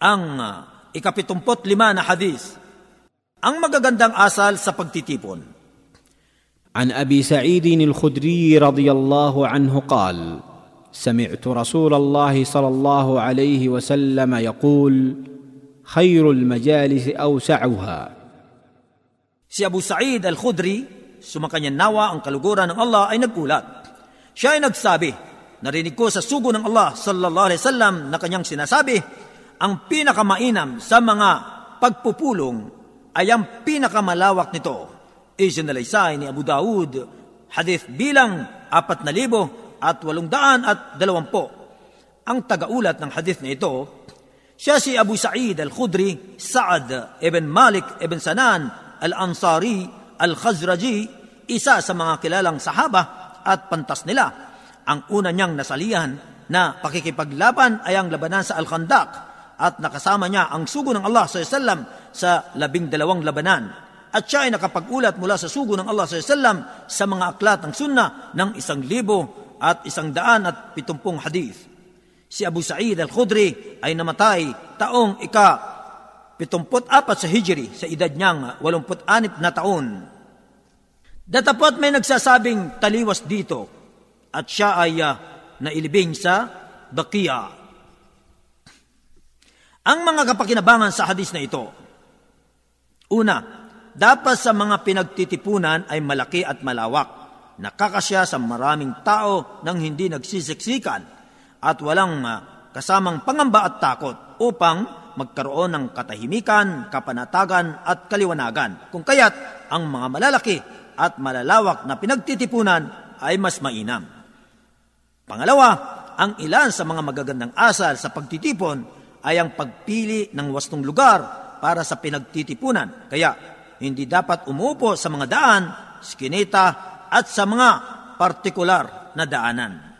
ang uh, ikapitumpot lima na hadis. Ang magagandang asal sa pagtitipon. عن ابي سعيد الخدري رضي الله عنه قال سمعت رسول الله صلى الله عليه وسلم يقول خير المجالس اوسعها Si Abu Sa'id al-Khudri, sumakanya nawa ang kaluguran ng Allah ay nagulat. Siya ay nagsabi, narinig ko sa sugo ng Allah sallallahu alaihi wasallam na kanyang sinasabi, ang pinakamainam sa mga pagpupulong ay ang pinakamalawak nito. Isinalaysay ni Abu Daud, hadith bilang apat na libo at walong daan at dalawampo. Ang tagaulat ng hadith na ito, siya si Abu Sa'id al-Khudri, Sa'ad ibn Malik ibn Sanan al-Ansari al-Khazraji, isa sa mga kilalang sahaba at pantas nila. Ang una niyang nasalihan na pakikipaglaban ay ang labanan sa Al-Khandaq at nakasama niya ang sugo ng Allah SAW sa labing dalawang labanan. At siya ay nakapag-ulat mula sa sugo ng Allah SAW sa mga aklat ng sunna ng isang libo at isang daan at pitumpung hadith. Si Abu Sa'id al-Khudri ay namatay taong ika pitumput apat sa Hijri sa edad niyang walumput anip na taon. Datapot may nagsasabing taliwas dito at siya ay uh, nailibing sa Bakia. Ang mga kapakinabangan sa hadis na ito. Una, dapat sa mga pinagtitipunan ay malaki at malawak. Nakakasya sa maraming tao nang hindi nagsisiksikan at walang uh, kasamang pangamba at takot upang magkaroon ng katahimikan, kapanatagan at kaliwanagan. Kung kaya't ang mga malalaki at malalawak na pinagtitipunan ay mas mainam. Pangalawa, ang ilan sa mga magagandang asal sa pagtitipon ay ang pagpili ng wastong lugar para sa pinagtitipunan. Kaya hindi dapat umupo sa mga daan, skinita at sa mga partikular na daanan.